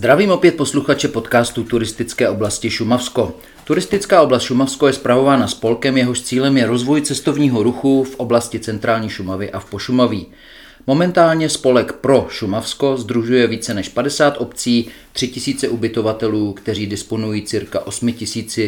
Zdravím opět posluchače podcastu Turistické oblasti Šumavsko. Turistická oblast Šumavsko je spravována spolkem, jehož cílem je rozvoj cestovního ruchu v oblasti centrální Šumavy a v Pošumaví. Momentálně spolek Pro Šumavsko združuje více než 50 obcí, 3000 ubytovatelů, kteří disponují cirka 8000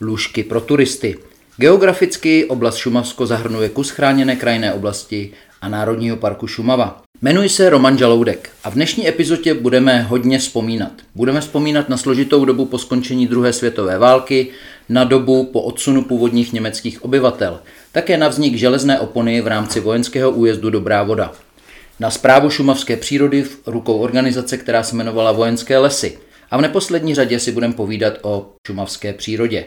lůžky pro turisty. Geograficky oblast Šumavsko zahrnuje kus chráněné krajinné oblasti a Národního parku Šumava. Jmenuji se Roman Žaloudek a v dnešní epizodě budeme hodně vzpomínat. Budeme vzpomínat na složitou dobu po skončení druhé světové války, na dobu po odsunu původních německých obyvatel, také na vznik železné opony v rámci vojenského újezdu Dobrá voda. Na zprávu šumavské přírody v rukou organizace, která se jmenovala Vojenské lesy. A v neposlední řadě si budeme povídat o šumavské přírodě.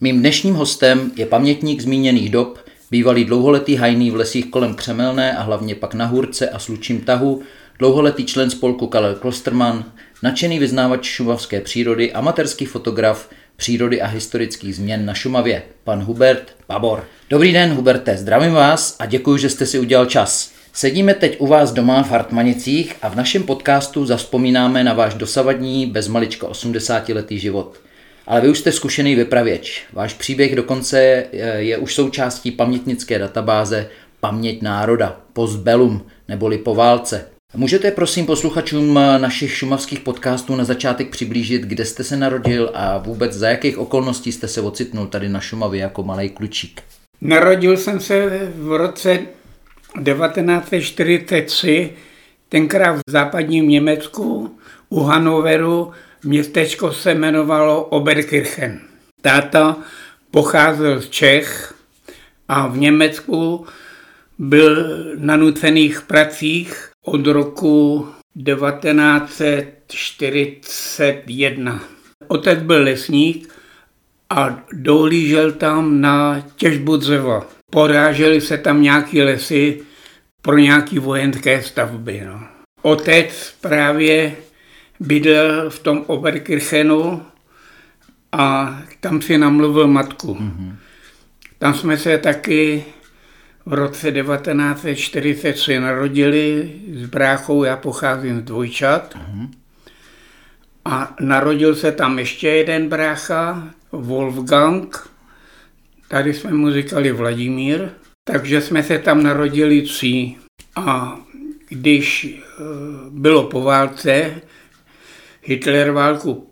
Mým dnešním hostem je pamětník zmíněných dob, Bývalý dlouholetý hajný v lesích kolem Křemelné a hlavně pak na Hůrce a Slučím tahu, dlouholetý člen spolku Karel Klosterman, nadšený vyznávač šumavské přírody, amatérský fotograf přírody a historických změn na Šumavě, pan Hubert Babor. Dobrý den, Huberte, zdravím vás a děkuji, že jste si udělal čas. Sedíme teď u vás doma v Hartmanicích a v našem podcastu zaspomínáme na váš dosavadní bezmalička 80-letý život. Ale vy už jste zkušený vypravěč. Váš příběh dokonce je už součástí pamětnické databáze Paměť národa, postbellum, neboli po válce. Můžete prosím posluchačům našich šumavských podcastů na začátek přiblížit, kde jste se narodil a vůbec za jakých okolností jste se ocitnul tady na Šumavě jako malý klučík? Narodil jsem se v roce 1943, tenkrát v západním Německu, u Hanoveru, Městečko se jmenovalo Oberkirchen. Táta pocházel z Čech a v Německu byl na nucených pracích od roku 1941. Otec byl lesník a dohlížel tam na těžbu dřeva. Porážely se tam nějaké lesy pro nějaké vojenské stavby. No. Otec právě bydlel v tom Oberkirchenu a tam si namluvil matku. Mm-hmm. Tam jsme se taky v roce 1943 narodili s bráchou, já pocházím z dvojčat. Mm-hmm. A narodil se tam ještě jeden brácha, Wolfgang. Tady jsme mu říkali Vladimír. Takže jsme se tam narodili tři. A když eh, bylo po válce, Hitler válku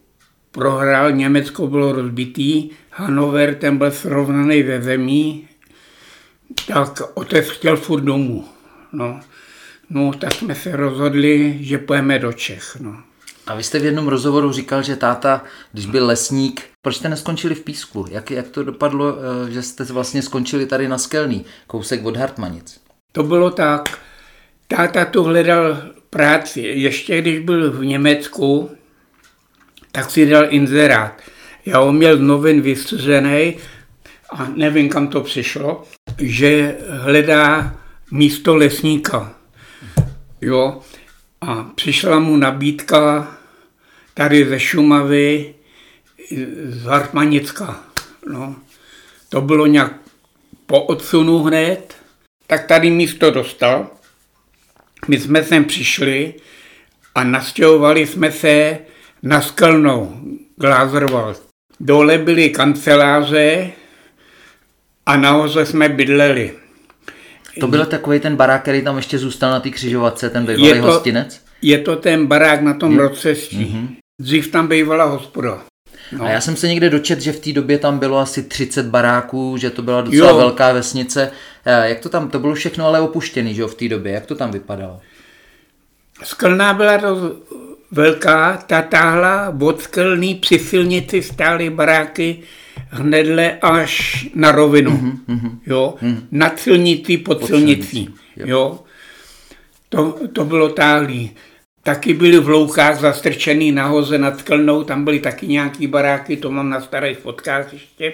prohrál, Německo bylo rozbitý, Hanover ten byl srovnaný ve zemí, tak otec chtěl furt domů. No. no, tak jsme se rozhodli, že pojeme do Čech. No. A vy jste v jednom rozhovoru říkal, že táta, když byl lesník, proč jste neskončili v Písku? Jak, jak to dopadlo, eh, že jste vlastně skončili tady na Skelný, kousek od Hartmanic? To bylo tak. Táta tu hledal práci. Ještě když byl v Německu, tak si dal inzerát. Já ho měl z novin vystřežený a nevím, kam to přišlo, že hledá místo lesníka. Jo, a přišla mu nabídka tady ze Šumavy, z Hartmanicka. No. To bylo nějak po odsunu hned, tak tady místo dostal. My jsme sem přišli a nastěhovali jsme se na Skalnou, Glázerwald. Dole byly kanceláře a nahoře jsme bydleli. To byl takový ten barák, který tam ještě zůstal na té křižovatce, ten bývalý je to, hostinec? Je to ten barák na tom rozcestí. Mm-hmm. Dřív tam bývala hospoda. No. A já jsem se někde dočet, že v té době tam bylo asi 30 baráků, že to byla docela jo. velká vesnice. Eh, jak to tam, to bylo všechno ale opuštěný, že jo, v té době. Jak to tam vypadalo? Skalná byla to velká, ta táhla od skelný při silnici stály baráky hnedle až na rovinu. Mm-hmm, jo? Mm. Nad silnicí, pod, pod silnicí. silnicí. Jo? To, to bylo táhlý. Taky byly v loukách zastrčený nahoze nad skelnou, tam byly taky nějaký baráky, to mám na starých fotkách ještě.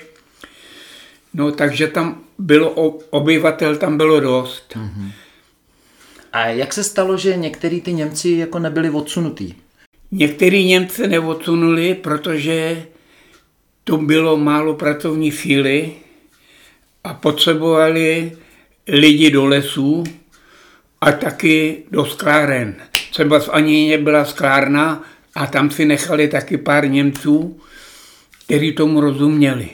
No takže tam bylo, obyvatel tam bylo dost. Mm-hmm. A jak se stalo, že některý ty Němci jako nebyli odsunutý? Některý Němce neodsunuli, protože to bylo málo pracovní síly a potřebovali lidi do lesů a taky do skláren. Třeba v Aníně byla sklárna a tam si nechali taky pár Němců, kteří tomu rozuměli.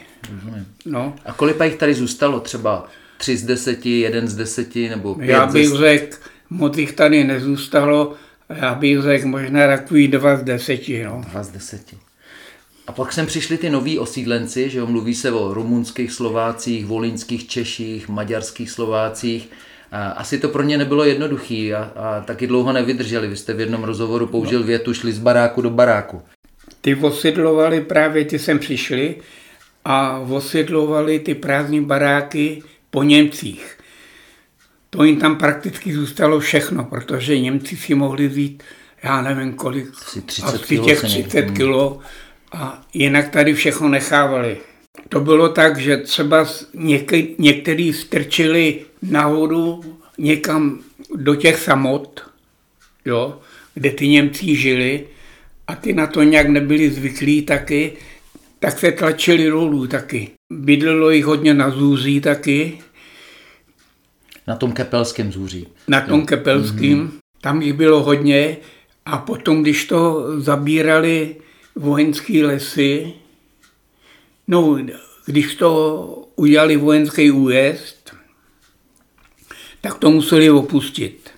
No. A kolik jich tady zůstalo? Třeba tři z deseti, jeden z deseti nebo pět Já bych řekl, moc jich tady nezůstalo, já bych řekl možná takový dva z deseti. No. Dva z deseti. A pak sem přišli ty noví osídlenci, že jo, mluví se o rumunských Slovácích, volínských Češích, maďarských Slovácích. A asi to pro ně nebylo jednoduché a, a taky dlouho nevydrželi. Vy jste v jednom rozhovoru použil větu, šli z baráku do baráku. Ty osidlovali právě, ty sem přišli a osidlovali ty prázdné baráky po Němcích. To jim tam prakticky zůstalo všechno, protože Němci si mohli vzít, já nevím kolik, asi 30 asi těch 30 kilo a jinak tady všechno nechávali. To bylo tak, že třeba něk- některý strčili nahoru někam do těch samot, jo, kde ty Němci žili a ty na to nějak nebyli zvyklí taky, tak se tlačili dolů taky. Bydlelo jich hodně na Zůzí taky. Na tom kepelském Zůří. Na tom jo. kepelském. Mm-hmm. Tam jich bylo hodně a potom, když to zabírali vojenské lesy, no, když to udělali vojenský újezd, tak to museli opustit.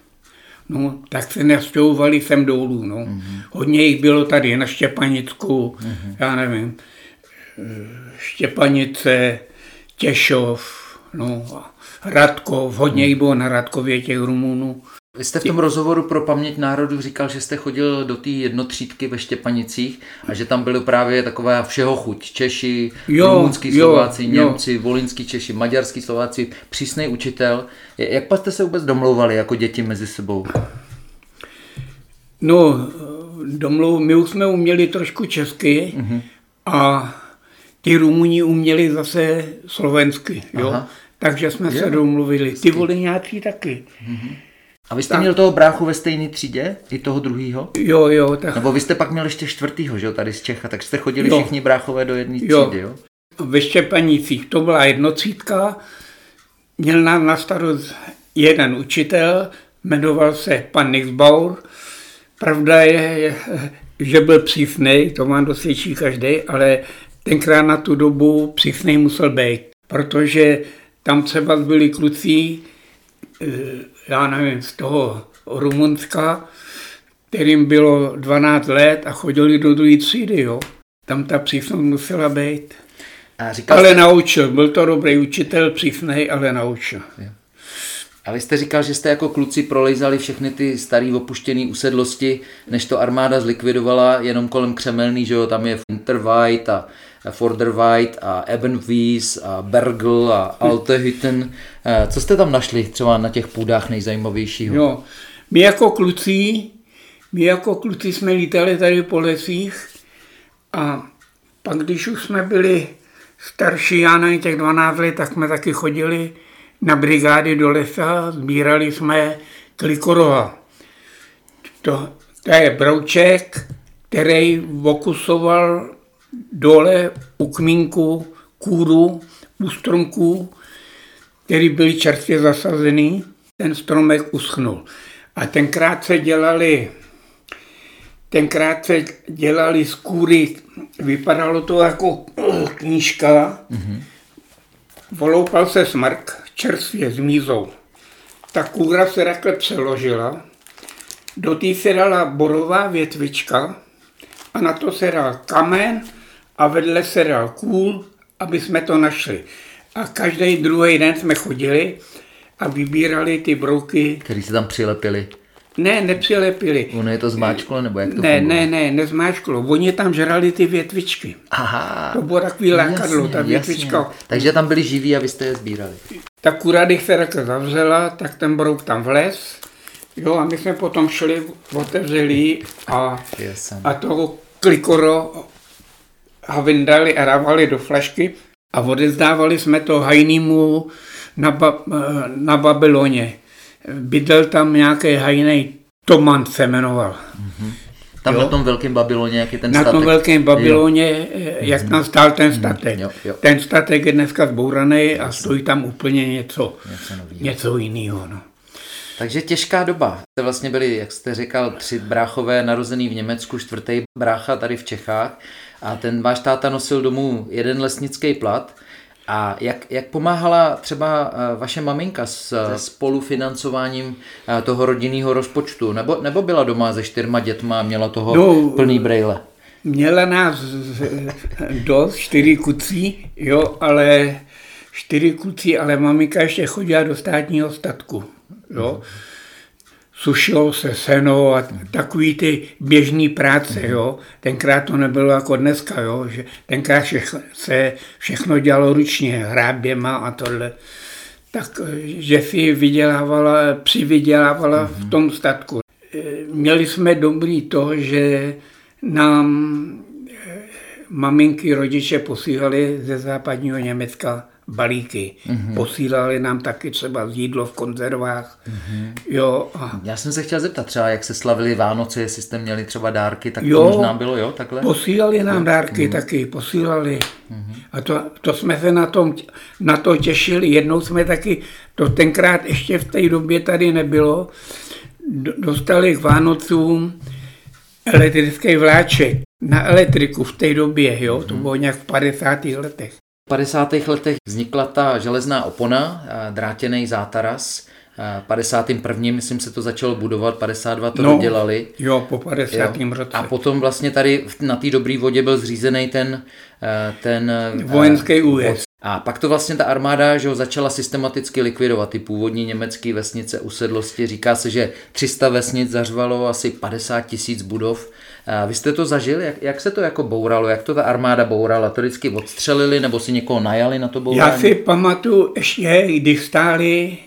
No, tak se nastěhovali sem dolů. No. Mm-hmm. Hodně jich bylo tady na Štěpanicku, mm-hmm. já nevím, Štěpanice, Těšov, no, Radkov, hodně jich bylo na Radkově těch Rumunů. Vy jste v tom rozhovoru pro paměť národu říkal, že jste chodil do té jednotřídky ve Štěpanicích a že tam byly právě taková všeho chuť. Češi, jo, rumunský jo, Slováci, jo. Němci, volinský Češi, maďarský Slováci, přísný učitel. Jak pak jste se vůbec domlouvali jako děti mezi sebou? No, domluv, my už jsme uměli trošku česky mm-hmm. a ty Rumuni uměli zase slovensky, jo. Aha. Takže jsme je. se domluvili. Ty voliňáci taky. Mm-hmm. A vy jste tak. měl toho bráchu ve stejné třídě? I toho druhého? Jo, jo. Tak... Nebo vy jste pak měl ještě čtvrtýho, že jo, tady z Čecha, tak jste chodili jo. všichni bráchové do jedné třídy, jo? Ve Štěpanicích to byla jednocítka, měl nám na starost jeden učitel, jmenoval se pan Nixbauer. Pravda je, že byl přísný, to vám dosvědčí každý, ale tenkrát na tu dobu přísný musel být, protože tam třeba byli kluci, eh, já nevím, z toho Rumunska, kterým bylo 12 let a chodili do druhé třídy, jo. Tam ta přísnost musela být. A říkal ale jste... naučil, byl to dobrý učitel, přísný, ale naučil. A vy jste říkal, že jste jako kluci prolejzali všechny ty staré opuštěné usedlosti, než to armáda zlikvidovala jenom kolem Křemelný, že jo, tam je Interwhite a Forderweit a Ebenwies a Bergl a Altehütten. Eh, co jste tam našli třeba na těch půdách nejzajímavějšího? Jo, my jako kluci, my jako kluci jsme lítali tady po lesích a pak když už jsme byli starší, já nevím, těch 12 let, tak jsme taky chodili na brigády do lesa, sbírali jsme klikorova. To, to je brouček, který okusoval dole u kmínku kůru, u stromků, který byly čerstvě zasazený, ten stromek uschnul. A tenkrát se dělali tenkrát se dělali z kůry, vypadalo to jako knížka, mm-hmm. voloupal se smrk, čerstvě s mízou. Ta kůra se takhle přeložila, do té se dala borová větvička a na to se dal kamen a vedle se dal kůl, aby jsme to našli. A každý druhý den jsme chodili a vybírali ty brouky. Který se tam přilepili. Ne, nepřilepili. Ono je to zmáčklo, nebo jak to Ne, funguje? ne, ne, nezmáčklo. Oni tam žrali ty větvičky. Aha. To bylo takový lákadlo, ta větvička. Jasně. Takže tam byli živí a vy jste je sbírali. Ta kura, když se takhle zavřela, tak ten brouk tam vlez. Jo, a my jsme potom šli, otevřeli a, a toho klikoro a vyndali a dávali do flašky a odezdávali jsme to hajnýmu na, ba, na Babyloně. Bydlel tam nějaký hajnej Toman se jmenoval. Mm-hmm. Tam jo? na tom velkém Babyloně, jak je ten Na statek. tom velkém Babyloně, jo. jak tam stál ten statek. Jo, jo. Ten statek je dneska zbouraný a stojí tam úplně něco, Něco novýho. něco jiného. No. Takže těžká doba. Jste vlastně byli, jak jste říkal, tři bráchové narozený v Německu, čtvrtý brácha tady v Čechách a ten váš táta nosil domů jeden lesnický plat. A jak, jak pomáhala třeba eh, vaše maminka s eh, spolufinancováním eh, toho rodinného rozpočtu? Nebo, nebo byla doma se čtyřma dětma a měla toho No, plný brejle? Měla nás dost, čtyři kucí, jo, ale čtyři kucí, ale maminka ještě chodila do státního statku, jo. Sušilo se seno a takový ty běžný práce, jo. Tenkrát to nebylo jako dneska, jo, že tenkrát všechno, se všechno dělalo ručně, hráběma a tohle. Tak, si vydělávala, přivydělávala v tom statku. Měli jsme dobrý to, že nám eh, maminky, rodiče posílali ze západního Německa balíky. Mm-hmm. Posílali nám taky třeba jídlo v konzervách. Mm-hmm. Jo, a Já jsem se chtěl zeptat třeba, jak se slavili Vánoce, jestli jste měli třeba dárky, tak to Jo. možná bylo, jo, takhle? posílali nám dárky mm-hmm. taky, posílali. Mm-hmm. A to, to jsme se na, tom, na to těšili. Jednou jsme taky, to tenkrát ještě v té době tady nebylo, do- dostali k Vánocům elektrický vláček na elektriku v té době, jo, to bylo nějak v 50. letech. V 50. letech vznikla ta železná opona, a drátěný zátaras. A V 51. myslím se to začalo budovat, 52 to No. dodělali. Jo, po 50. Jo. roce. A potom vlastně tady na té dobré vodě byl zřízený ten, eh, ten eh, Vojenský újezd. A pak to vlastně ta armáda že ho, začala systematicky likvidovat ty původní německé vesnice, usedlosti. Říká se, že 300 vesnic zařvalo asi 50 tisíc budov. A vy jste to zažili? Jak, jak se to jako bouralo? Jak to ta armáda bourala? To vždycky odstřelili nebo si někoho najali na to bourání? Já si pamatuju ještě, když stály,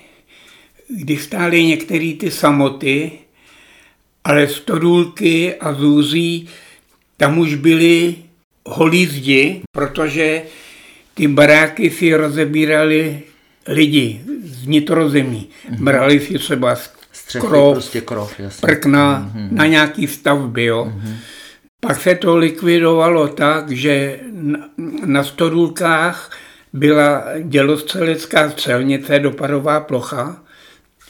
když stály některé ty samoty, ale stodůlky a zůzí, tam už byly holí zdi, protože ty baráky si rozebírali lidi z nitrozemí. Brali si třeba Střechy, krov, prostě krov, jasně. prk na, na nějaký stavby. Jo. Pak se to likvidovalo tak, že na, stodůlkách byla dělostřelecká střelnice, dopadová plocha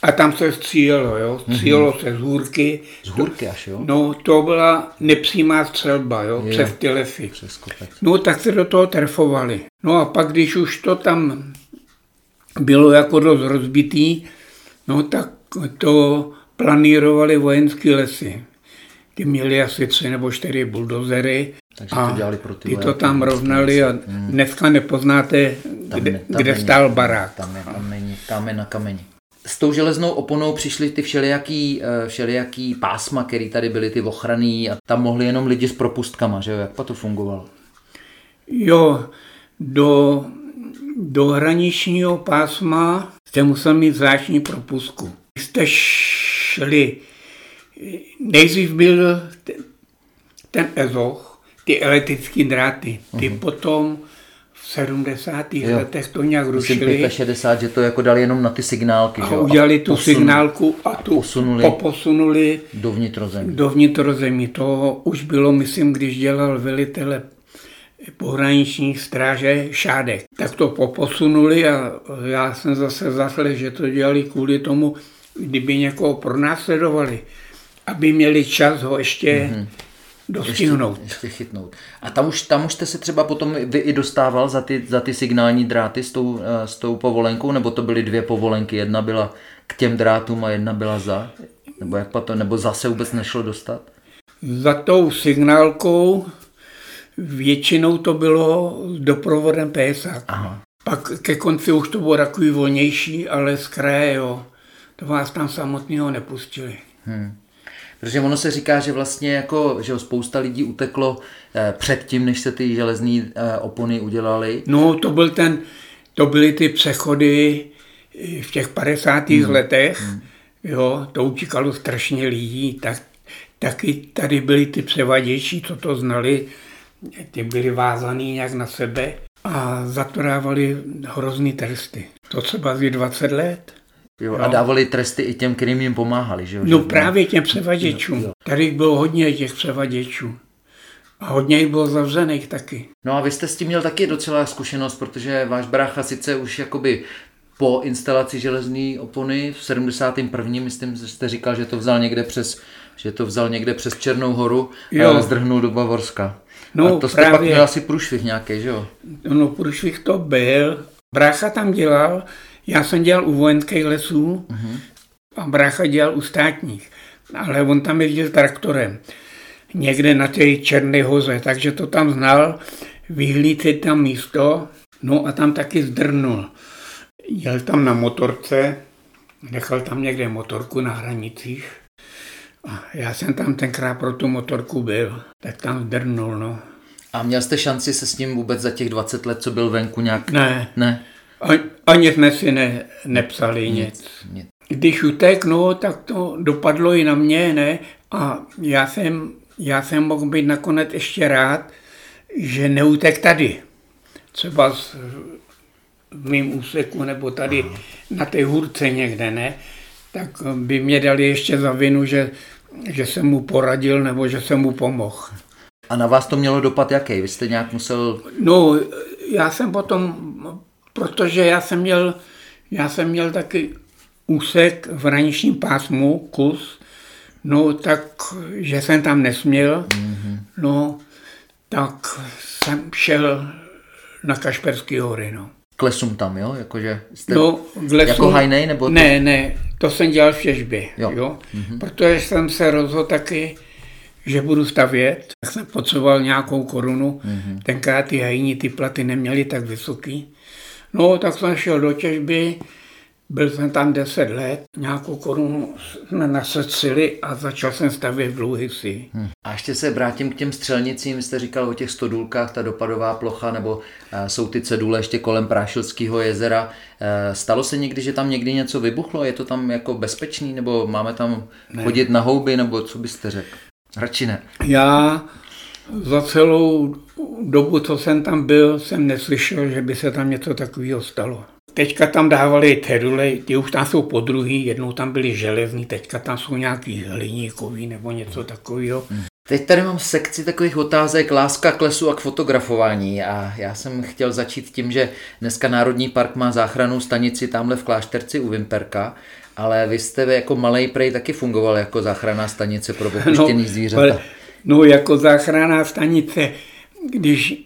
a tam se střílelo, jo. Střílelo se z hůrky. Z hůrky až, jo? No, to byla nepřímá střelba, jo, Je. přes ty lesy. Přes kopec. No, tak se do toho trefovali. No a pak, když už to tam bylo jako dost rozbitý, no tak to planírovali vojenské lesy. Ty měli asi tři nebo čtyři buldozery Takže a to dělali pro ty ty to tam rovnali a dneska nepoznáte, Tam kde, tam kde není- stál barák. Tam je, tam není kámen na kameni. S tou železnou oponou přišly ty všelijaký, eh, všelijaký pásma, které tady byly, ty ochranný a tam mohli jenom lidi s propustkama, že jo? Jak to fungovalo? Jo, do, do hraničního pásma jste musel mít zvláštní propustku. Jste šli, nejdřív byl ten, ten ezoch, ty elektrické dráty, ty uh-huh. potom v 70. Jo. letech to nějak Myslím rušili 65, že to jako dali jenom na ty signálky, že a jo? udělali tu posun- signálku a tu posunuli. poposunuli Do vnitrozemí. do vnitrozemí. To už bylo, myslím, když dělal velitele pohraniční stráže Šádek. Tak to poposunuli a já jsem zase zaslechl, že to dělali kvůli tomu, kdyby někoho pronásledovali, aby měli čas ho ještě mm-hmm. dostihnout. Ještě chytnout. A tam už, tam už jste se třeba potom vy i dostával za ty, za ty signální dráty s tou, eh, s tou povolenkou, nebo to byly dvě povolenky, jedna byla k těm drátům a jedna byla za? Nebo jak to, nebo zase vůbec nešlo dostat? Za tou signálkou většinou to bylo s doprovodem PSA. Aha. Pak ke konci už to bylo takový volnější, ale z kraje, jo, to vás tam samotného nepustili. Hmm. Protože ono se říká, že vlastně jako, že spousta lidí uteklo eh, předtím, než se ty železné eh, opony udělaly. No, to byl ten, to byly ty přechody eh, v těch 50. Hmm. letech, hmm. jo, to utíkalo strašně lidí, tak taky tady byli ty převaděči, co to znali, ty byli vázaný nějak na sebe a za to dávali hrozný tresty. To třeba z 20 let. Jo, a dávali tresty i těm, kterým jim pomáhali, že jo? No právě těm převaděčům. Tady bylo hodně těch převaděčů. A hodně jich bylo zavřených taky. No a vy jste s tím měl taky docela zkušenost, protože váš brácha sice už jakoby po instalaci železné opony v 71. myslím, že jste říkal, že to vzal někde přes, že to vzal někde přes Černou horu jo. a zdrhnul do Bavorska. No, a to jste právě, pak měl asi průšvih nějaký, že jo? No průšvih to byl. Brácha tam dělal, já jsem dělal u vojenských lesů uh-huh. a brácha dělal u státních. Ale on tam jezdil traktorem. Někde na té Černé hoze, takže to tam znal. Vyhlídl tam místo, no a tam taky zdrnul. Jel tam na motorce, nechal tam někde motorku na hranicích. A já jsem tam tenkrát pro tu motorku byl, tak tam zdrnul, no. A měl jste šanci se s ním vůbec za těch 20 let, co byl venku nějak? Ne. Ne. Ani jsme si ne, nepsali nic. nic. nic. Když utek, no, tak to dopadlo i na mě, ne? A já jsem, já jsem mohl být nakonec ještě rád, že neutek tady. Třeba z, v mým úseku nebo tady na té hůrce někde, ne? Tak by mě dali ještě za vinu, že, že jsem mu poradil nebo že jsem mu pomohl. A na vás to mělo dopad jaký? Vy jste nějak musel... No, já jsem potom, protože já jsem měl, já jsem měl taky úsek v hraničním pásmu, kus, no tak, že jsem tam nesměl, mm-hmm. no, tak jsem šel na Kašperské hory, no. K lesům tam, jo? Jakože jste no, k lesům, jako hajnej, nebo? To... Ne, ne, to jsem dělal v těžbě, jo. jo? Mm-hmm. Protože jsem se rozhodl taky, že budu stavět, tak jsem potřeboval nějakou korunu. Mm-hmm. Tenkrát ty hajní ty platy neměly tak vysoký. No, tak jsem šel do těžby, byl jsem tam 10 let, nějakou korunu jsme nasecili a začal jsem stavět dlouhý si. Hmm. A ještě se vrátím k těm střelnicím, jste říkal o těch stodůlkách, ta dopadová plocha, nebo uh, jsou ty cedule ještě kolem Prášilského jezera. Uh, stalo se někdy, že tam někdy něco vybuchlo? Je to tam jako bezpečný, nebo máme tam ne. chodit na houby, nebo co byste řekl? Radši ne. Já za celou dobu, co jsem tam byl, jsem neslyšel, že by se tam něco takového stalo. Teďka tam dávali cedule, ty už tam jsou po druhý, jednou tam byly železní, teďka tam jsou nějaký hliníkový nebo něco takového. Teď tady mám sekci takových otázek láska k lesu a k fotografování a já jsem chtěl začít tím, že dneska Národní park má záchranou stanici tamhle v Klášterci u Vimperka, ale vy jste jako malej prej taky fungoval jako záchranná stanice pro opuštěný no, zvířata. No jako záchranná stanice, když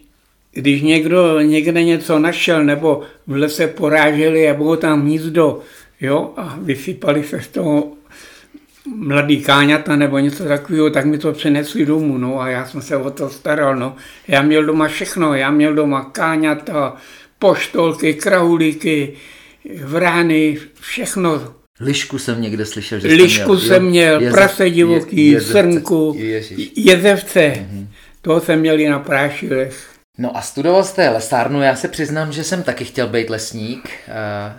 když někdo někde něco našel nebo v lese poráželi a bylo tam hnízdo, jo, a vysypali se z toho mladý káňata nebo něco takového, tak mi to přinesli domů, no a já jsem se o to staral, no. Já měl doma všechno, já měl doma káňata, poštolky, krahulíky, vrány, všechno. Lišku jsem někde slyšel, že Lišku měl, jsem měl, Jezev, prase divoký, je, srnku, jezevce. Mm-hmm. To jsem měl i na prášilech. No a studoval jste lesárnu, já se přiznám, že jsem taky chtěl být lesník,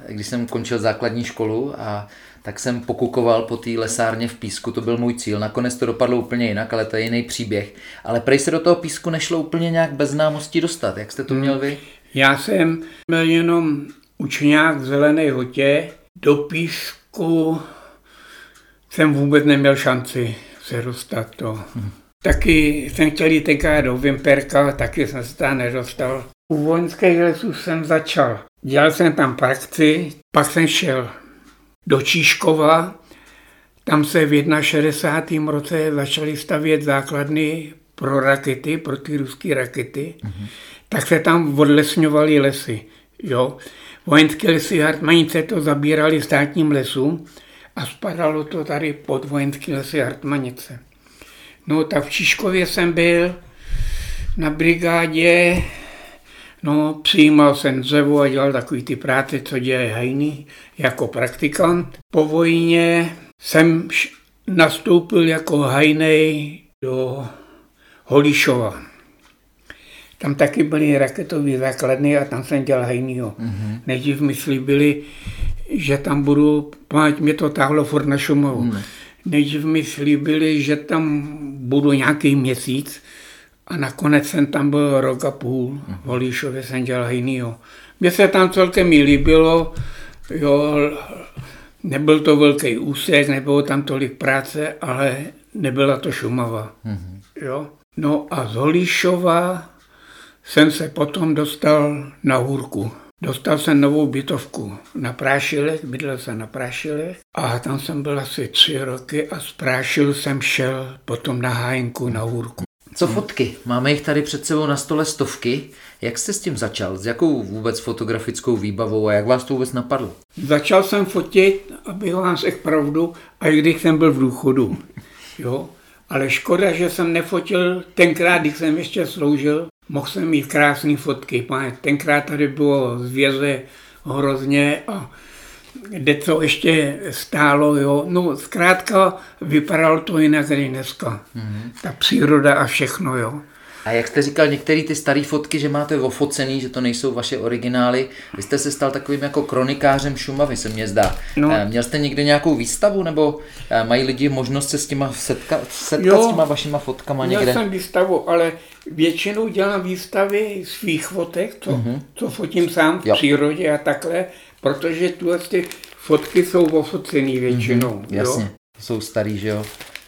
když jsem končil základní školu a tak jsem pokukoval po té lesárně v písku, to byl můj cíl. Nakonec to dopadlo úplně jinak, ale to je jiný příběh. Ale prej se do toho písku nešlo úplně nějak bez známosti dostat. Jak jste to měl vy? Já jsem byl jenom učňák v Zelené hotě. Do písku jsem vůbec neměl šanci se dostat. To. Hmm. Taky jsem chtěl jít tenkrát do Vimperka, taky jsem se tam nedostal. U vojenských lesů jsem začal. Dělal jsem tam praxi, pak jsem šel do Číškova. Tam se v 61. roce začaly stavět základny pro rakety, pro ty ruské rakety. Mm-hmm. Tak se tam odlesňovaly lesy. Jo. Vojenské lesy Hartmanice to zabírali státním lesům a spadalo to tady pod vojenské lesy Hartmanice. No tak v Číškově jsem byl na brigádě, no přijímal jsem dřevo a dělal takový ty práce, co dělají hajný, jako praktikant. Po vojně jsem nastoupil jako hajnej do Holišova. Tam taky byly raketové základny a tam jsem dělal hajnýho. Mm-hmm. Nejdřív mi slíbili, že tam budu, paměť mě to táhlo furt na Šumovu. Mm nejdřív mi slíbili, že tam budu nějaký měsíc a nakonec jsem tam byl rok a půl. V Holíšově jsem dělal jinýho. Mně se tam celkem i líbilo, jo, Nebyl to velký úsek, nebylo tam tolik práce, ale nebyla to Šumava. Mhm. Jo? No a z Holíšova jsem se potom dostal na Hůrku. Dostal jsem novou bytovku na Prášilech, bydlel jsem na Prášilech a tam jsem byl asi tři roky a z Prášil jsem šel potom na Hájinku na Hůrku. Co fotky? Máme jich tady před sebou na stole stovky. Jak jste s tím začal? S jakou vůbec fotografickou výbavou a jak vás to vůbec napadlo? Začal jsem fotit, abych vám řekl pravdu, až když jsem byl v důchodu. Jo? Ale škoda, že jsem nefotil tenkrát, když jsem ještě sloužil, mohl jsem mít krásné fotky. Pane, Tenkrát tady bylo zvěze hrozně a kde to ještě stálo, jo. No zkrátka vypadalo to jinak než dneska. Mm-hmm. Ta příroda a všechno, jo. A jak jste říkal, některé ty staré fotky, že máte ofocený, že to nejsou vaše originály, vy jste se stal takovým jako kronikářem Šumavy, se mně zdá. No. Eh, Měl jste někde nějakou výstavu, nebo eh, mají lidi možnost se s těma setkat, setkat Jo. s těma vašima fotkama Měl někde? jsem výstavu, ale většinou dělám výstavy svých fotek, co, mm-hmm. co fotím sám v Jo. přírodě a takhle, protože tuhle ty fotky jsou ofocený většinou. Mhm, Jasně, to jsou starý, že jo?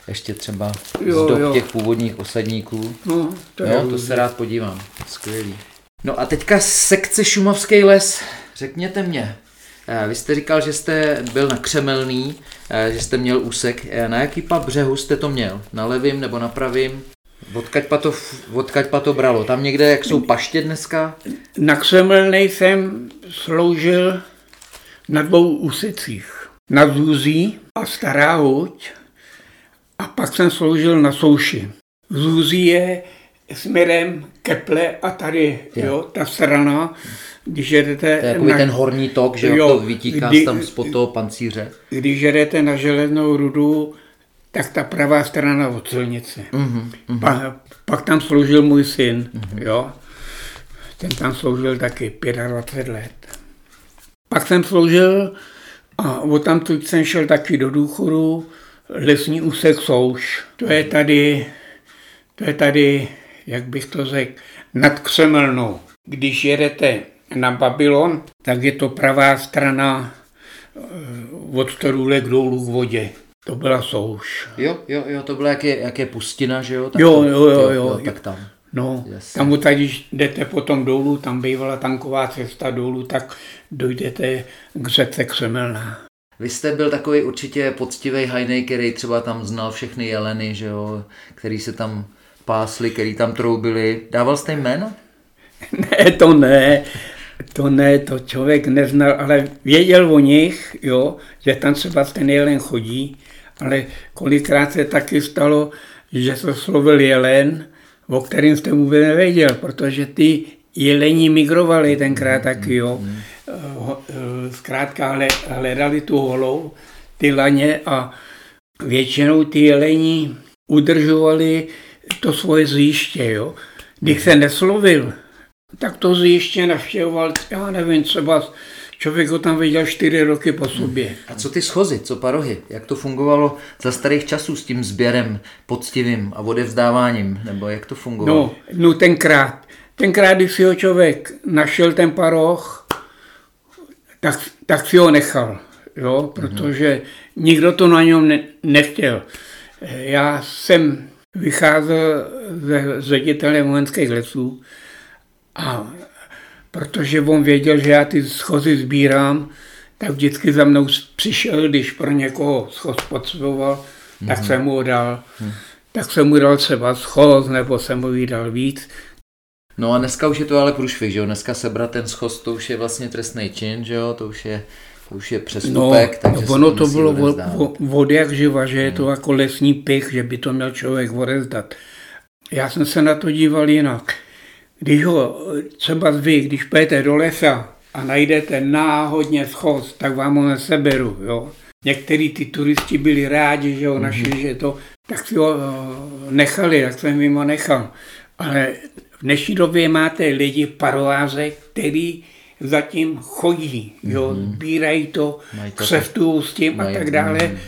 Ještě třeba Jo, z dob jo. těch původních osadníků. Jo? No, to Jo, to se rád podívám. Skvělý. No a teďka sekce Šumavský les. Řekněte mě, eh, vy jste říkal, že jste byl na Křemelný, eh, že jste měl úsek. Eh, Na jaký pa břehu jste to měl? Na levým nebo na pravým? Odkaď pa to, odkaď pa to bralo? Tam někde, jak jsou paště dneska? Na Křemelnej jsem sloužil na dvou úsecích. Na Zůzí a Stará Huť a pak jsem sloužil na Souši. Zůzí je směrem Keple a tady, Jo. jo, ta strana, když jedete, To je na, ten horní tok, že jo, to vytíká kdy- tam spod toho pancíře. když jedete na železnou rudu, tak ta pravá strana od silnice. Mhm, Pa, pak tam sloužil můj syn, jo. Ten tam sloužil taky 25 let. Pak jsem sloužil a od tam jsem šel taky do důchodu, lesní úsek Souš. To je tady, to je tady, jak bych to řekl, nad Křemelnou. Když jedete na Babylon, tak je to pravá strana eh, od Torůlek dolů k vodě. To byla Souš. Jo, jo, jo, to bylo jak je, jak je pustina, že jo? Tak Jo, to, jo, jo, jo. Tak tam. No, Jasně. tam odtaď, když jdete potom dolů, tam bývala tanková cesta dolů, tak dojdete k řece Křemelná. Vy jste byl takový určitě poctivý hajnej, který třeba tam znal všechny jeleny, že jo, který se tam pásli, který tam troubili. Dával jste jim jméno? Ne, to ne, to ne, to člověk neznal, ale věděl o nich, jo, že tam třeba ten jelen chodí, ale kolikrát se taky stalo, že se slovil jelen, o kterým jste vůbec nevěděl, protože ty jelení migrovali tenkrát taky, jo. Eh, ho- eh, Zkrátka hle- hledali tu holou, ty laně a většinou ty jelení udržovali to svoje zjiště, jo. Když se neslovil, tak to zjiště navštěvoval, já nevím, třeba člověk ho tam viděl čtyři roky po sobě. A co ty schozy, co parohy? Jak to fungovalo za starých časů s tím sběrem poctivým a odevzdáváním? Nebo jak to fungovalo? No, no tenkrát. Tenkrát, když si ho člověk našel ten paroh, tak, tak si ho nechal, jo, protože nikdo to na něm ne, nechtěl. Já jsem vycházel ze ředitele vojenských lesů a protože on věděl, že já ty schozy sbírám, tak vždycky za mnou přišel, když pro někoho schoz potřeboval, tak jsem mu dal. Tak jsem mu dal třeba schoz, nebo jsem mu jí dal víc. No a dneska už je to ale průšvih, že jo? Dneska sebrat ten schoz, to už je vlastně trestný čin, že jo? To už je, to už je No, přestupek, takže se ono to bylo od, od jak živa, že je to jako lesní pich, že by to měl člověk odezdat. Já jsem se na to díval jinak. Když ho třeba vy, když půjdete do lesa a najdete náhodně schoz, tak vám ho neseberu. Jo? Některý ty turisti byli rádi, že ho našli, že to, tak si ho eh, nechali, tak jsem jim ho nechal. Ale v dnešní době máte lidi parováze, který zatím chodí, jo, sbírají to, křeftují s tím a tak dále. mm.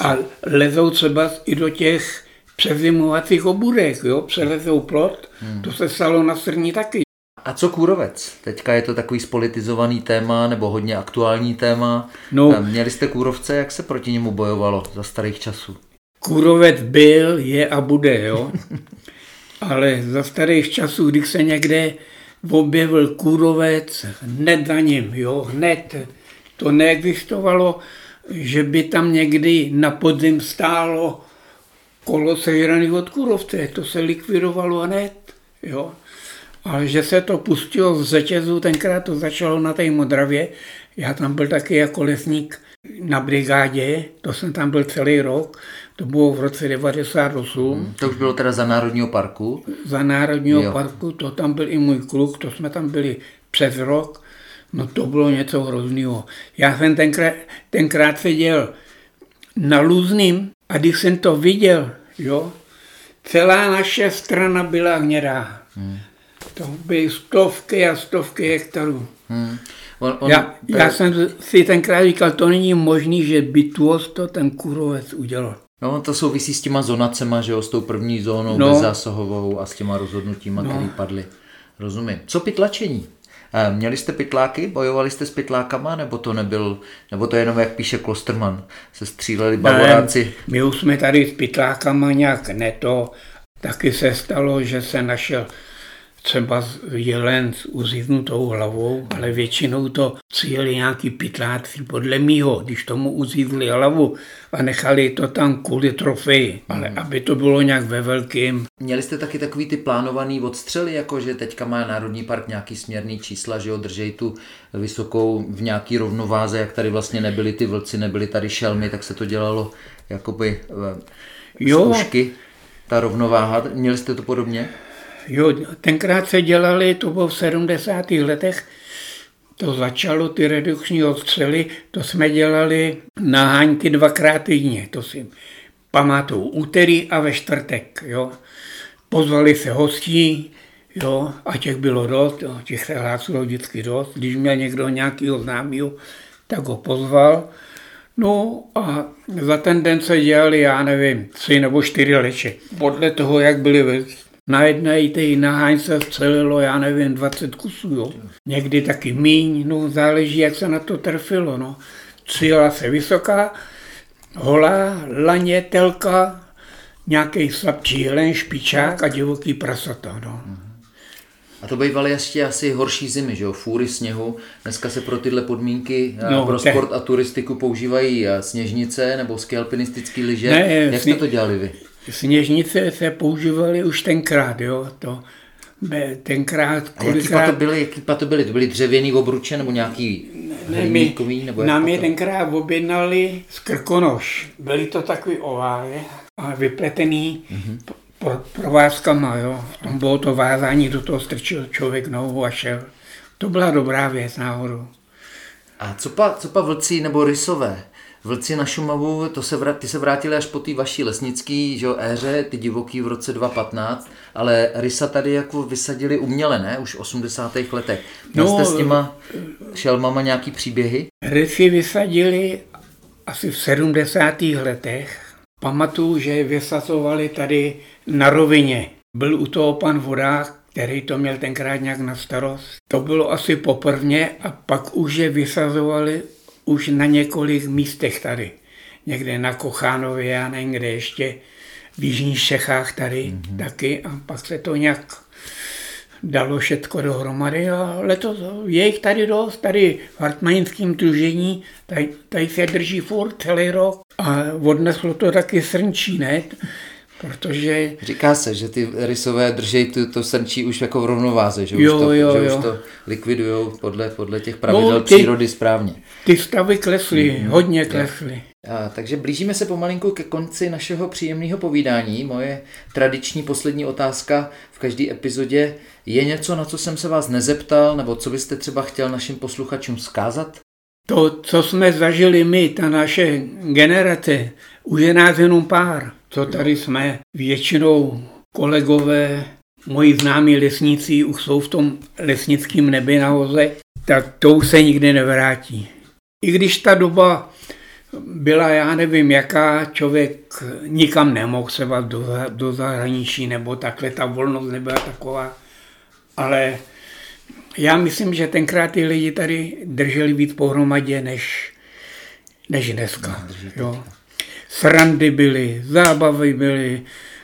A lezou třeba i do těch přezimovacích obudek, jo, přelezou plot, Hmm. to se stalo na Srní taky. a co kůrovec? Teďka je to takový spolitizovaný téma nebo hodně aktuální téma. No. Měli jste kůrovce, jak se proti němu bojovalo za starých časů? Kůrovec byl, je a bude, jo. Ale za starých časů, když se někde objevil kůrovec, hned za ním, jo, hned. To neexistovalo, že by tam někdy na podzim stálo kolo sežraný od kůrovce. To se likvidovalo hned, jo. Ale že se to pustilo z řetězu, tenkrát to začalo na té Modravě. Já tam byl taky jako lesník na brigádě, to jsem tam byl celý rok, to bylo v roce 98. Hmm, to už bylo teda za Národního parku? Za Národního jo. parku, to tam byl i můj kluk, to jsme tam byli přes rok. No to bylo něco hrozného. Já jsem tenkrát, tenkrát seděl na Luzným a když jsem to viděl, jo, celá naše strana byla hnědá. Hmm. To byly stovky a stovky hektarů. Hmm. On, on, já, já jsem si tenkrát říkal, to není možný, že bytvost to ten kurovec udělal. No, to souvisí s těma zonacema, že jo, s tou první zónou no. bezzásahovou a s těma rozhodnutíma, no. které padly. Rozumím. Co pytlačení? Eh, měli jste pytláky? Bojovali jste s pytlákama? Nebo to nebyl, nebo to jenom, jak píše Klosterman, se stříleli bavoráci? Ne, my už jsme tady s pytlákama nějak neto. Taky se stalo, že se našel třeba jelen s uzivnutou hlavou, ale většinou to přijeli nějaký pytláci podle mýho, když tomu uzivli hlavu a nechali to tam kvůli trofeji, ale hmm. aby to bylo nějak ve velkým. Měli jste taky takový ty plánovaný odstřely, jako že teďka má Národní park nějaký směrný čísla, že jo, držej tu vysokou v nějaký rovnováze, jak tady vlastně nebyly ty vlci, nebyly tady šelmy, tak se to dělalo jakoby eh, jo. ta rovnováha. Měli jste to podobně? Jo, tenkrát se dělali, to bylo v 70. letech, to začalo, ty redukční odstřely, to jsme dělali na háňky dvakrát týdně, to si pamatuju, úterý a ve čtvrtek, jo. Pozvali se hostí, jo, a těch bylo dost, jo, těch se hlásilo vždycky dost. Když měl někdo nějakého známého, tak ho pozval. No a za ten den se dělali, já nevím, tři nebo čtyři leče. Podle toho, jak byli na jedné té naháň se střelilo, já nevím, 20 kusů, jo. Někdy taky míň, no záleží, jak se na to trfilo, no. Cíla se vysoká, holá, laně, telka, nějaký slabší jelen, špičák a divoký prasata, no. A to bývaly ještě asi horší zimy, že jo? Fůry sněhu. Dneska se pro tyhle podmínky eh, no, pro sport a turistiku používají eh, sněžnice nebo skialpinistické lyže. Ne, Jak jste to dělali vy? Sněžnice se používaly už tenkrát, jo, to tenkrát kolikrát... A jaký to byly, jaký to byly? To byly dřevěný obruče nebo nějaký ne, my, nebo Nám je tenkrát objednali z krkonoš. Byly to takový ovály a vypletený mm-hmm. pro, provázkama, jo. V tom bylo to vázání, do toho strčil člověk nohu a šel. To byla dobrá věc náhodou. A co pa, co pa vlci nebo rysové? Vlci na Šumavu, to se vrát, ty se vrátili až po té vaší lesnické že, éře, ty divoký v roce 2015, ale rysa tady jako vysadili uměle, ne? Už v 80. letech. Měl no, jste s těma šelmama nějaký příběhy? Rysy vysadili asi v 70. letech. Pamatuju, že vysazovali tady na rovině. Byl u toho pan Vodák, který to měl tenkrát nějak na starost. To bylo asi poprvně a pak už je vysazovali už na několik místech tady. Někde na Kochánově a někde ještě v Jižních Čechách tady mm-hmm. taky a pak se to nějak dalo všetko dohromady a letos je jich tady dost, tady v Hartmanském družení, tady, tady se drží furt celý rok a odneslo to taky srnčí, ne? Protože... Říká se, že ty rysové držej to, to srnčí už jako v rovnováze, že, jo, už, to, jo, že jo. už to likvidují podle, podle těch pravidel no, ty, přírody správně. Ty stavy klesly, mm, hodně klesly. A, takže blížíme se pomalinku ke konci našeho příjemného povídání. Moje tradiční poslední otázka v každé epizodě je něco, na co jsem se vás nezeptal, nebo co byste třeba chtěl našim posluchačům zkázat? To, co jsme zažili my, ta naše generace, už je nás jenom pár co tady jsme. Většinou kolegové, moji známí lesníci už jsou v tom lesnickém nebi nahoře, tak to už se nikdy nevrátí. I když ta doba byla, já nevím, jaká člověk nikam nemohl se do, do zahraničí, nebo takhle ta volnost nebyla taková, ale Já myslím, že tenkrát ty lidi tady drželi víc pohromadě než, než dneska. Jo. Srandy byly, zábavy byly,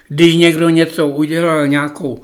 když někdo něco udělal, nějakou,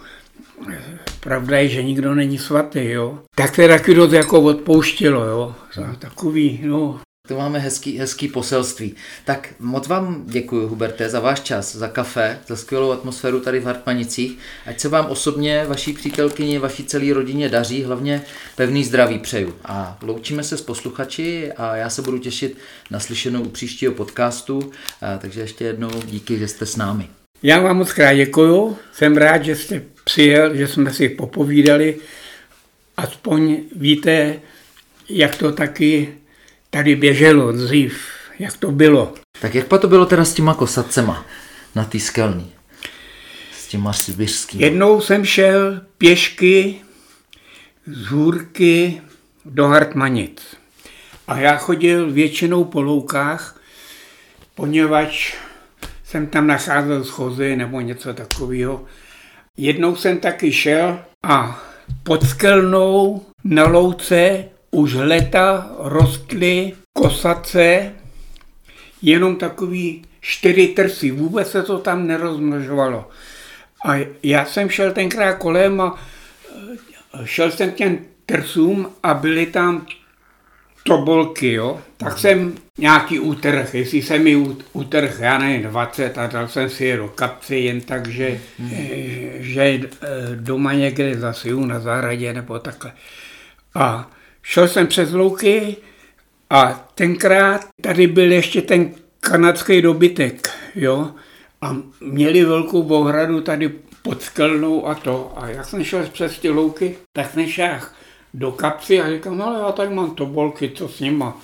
pravda je, že nikdo není svatý, jo, tak to taky dost jako odpouštělo, jo, takový, no, to máme hezký, hezký poselství. Tak moc vám děkuji, Huberte, za váš čas, za kafe, za skvělou atmosféru tady v Hartmanicích. Ať se vám osobně, vaší přítelkyni, vaší celé rodině daří, hlavně pevný zdraví přeju. A loučíme se s posluchači a já se budu těšit na slyšenou u příštího podcastu, takže ještě jednou díky, že jste s námi. Já vám moc krát děkuju, jsem rád, že jste přijel, že jsme si popovídali, aspoň víte, jak to taky tady běželo dřív, jak to bylo. Tak jak to bylo teda s těma kosacema na té skelní? S těma sibirskými? Jednou jsem šel pěšky z hůrky do Hartmanic. A já chodil většinou po loukách, poněvadž jsem tam nacházel schozy nebo něco takového. Jednou jsem taky šel a pod skelnou na louce už leta rostly kosace, jenom takový čtyři trsy, vůbec se to tam nerozmnožovalo. A já jsem šel tenkrát kolem a eh, šel jsem k těm trsům a byly tam tobolky, jo. Tak jsem nějaký útrh, jestli jsem mi útrh, já nevím, 20 a dal jsem si je do kapsy jen tak, že, hmm. že eh, doma někde zasiju na zahradě nebo takhle. A Šel jsem přes louky a tenkrát tady byl ještě ten kanadský dobytek, jo, a měli velkou bohradu tady pod skelnou a to. A jak jsem šel přes ty louky, tak jsem do kapsy a říkám, ale já tady mám tobolky, co s nima.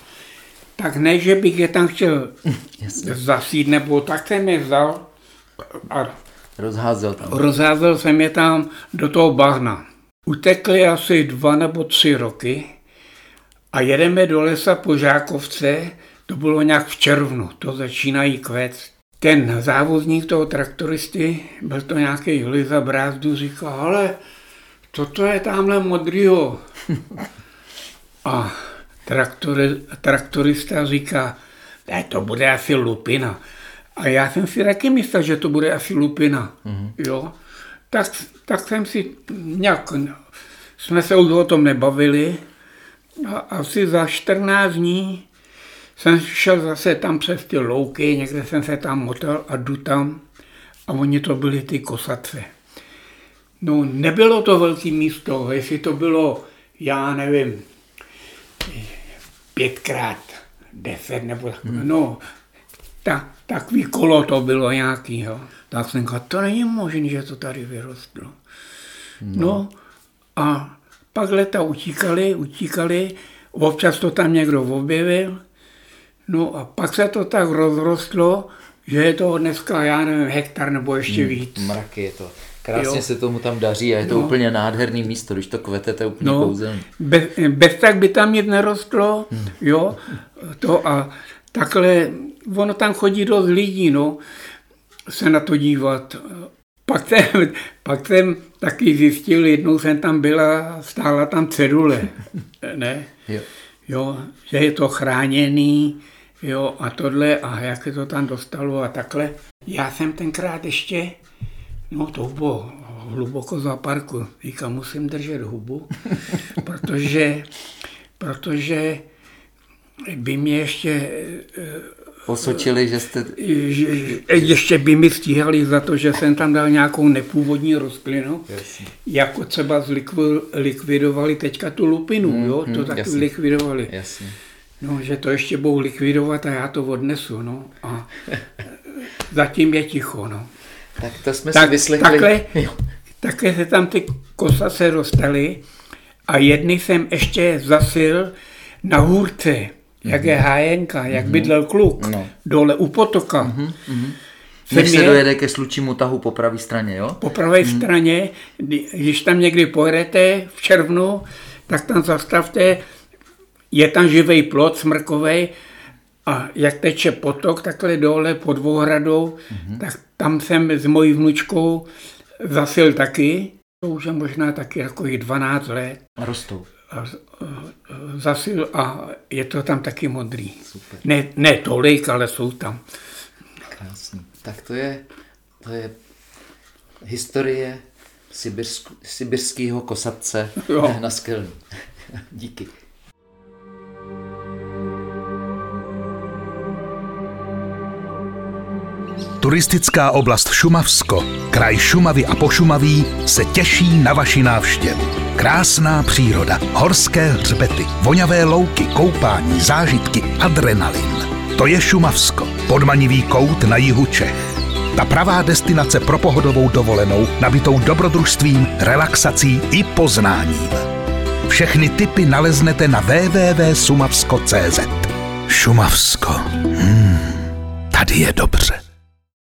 Tak ne, že bych je tam chtěl zasít, nebo tak jsem je vzal a rozházel tam. Rozházel jsem je tam do toho bahna. Utekly asi dva nebo tři roky a jedeme do lesa po Žákovce, to bylo nějak v červnu, to začínají kvét. Ten závodník toho traktoristy, byl to nějaký Liza Brázdu, říká, ale toto je tamhle modrýho. A traktor, traktorista říká, ne, to bude asi lupina. A já jsem si taky myslel, že to bude asi lupina. Mm-hmm. Jo? Tak, tak jsem si nějak, jsme se už o tom nebavili, a asi za 14 dní jsem šel zase tam přes ty louky, někde jsem se tam motel a jdu tam a oni to byli ty kosatce. No nebylo to velký místo, jestli to bylo, já nevím, pětkrát deset nebo tak, hmm. no, ta, takový kolo to bylo nějaký, jo. Tak jsem říkal, to není možné, že to tady vyrostlo. No, no a pak leta utíkali, utíkali, občas to tam někdo objevil, no a pak se to tak rozrostlo, že je to dneska, já nevím, hektar nebo ještě hmm, víc. Mraky je to. Krásně jo. se tomu tam daří a je to no. úplně nádherný místo, když to kvete, to je úplně no. kouzelný. Bez, bez tak by tam nic nerostlo, hmm. jo, to a takhle, ono tam chodí dost lidí, no, se na to dívat. Pak jsem, pak jsem taky zjistil, jednou jsem tam byla, stála tam cedule, ne? Jo. jo. že je to chráněný, jo, a tohle, a jak se to tam dostalo a takhle. Já jsem tenkrát ještě, no to bylo hluboko za parku, říkám, musím držet hubu, protože, protože by mě ještě osočili, že jste... Že, ještě by mi stíhali za to, že jsem tam dal nějakou nepůvodní rostlinu, jasně. jako třeba likvidovali teďka tu lupinu, hmm, jo, to hmm, taky jasně. likvidovali. Jasně. No, že to ještě budou likvidovat a já to odnesu, no. A zatím je ticho, no. Tak to jsme tak, si vyslechli. Takhle, takhle se tam ty kosa se dostaly a jedny jsem ještě zasil na hůrce jak je hájenka, jak bydlel kluk, no. dole u potoka. Mm-hmm. Než se dojede ke slučímu tahu po pravé straně, jo? Po pravé mm. straně, když tam někdy pojedete v červnu, tak tam zastavte, je tam živý plot smrkový a jak teče potok takhle dole pod Vohradou, mm-hmm. tak tam jsem s mojí vnučkou zasil taky To už je možná taky jako i 12 let. A rostou. Zasil a je to tam taky modrý. Super. Ne, ne tolik, ale jsou tam. Krásný. Tak to je, to je historie sibirského kosatce Jo. na skelní. Díky. Turistická oblast Šumavsko, kraj Šumavy a Pošumaví se těší na vaši návštěvu. Krásná příroda, horské hřbety, voňavé louky, koupání, zážitky, adrenalin. To je Šumavsko, podmanivý kout na jihu Čech. Ta pravá destinace pro pohodovou dovolenou, nabitou dobrodružstvím, relaxací i poznáním. Všechny typy naleznete na www.sumavsko.cz Šumavsko. Hmm, tady je dobře.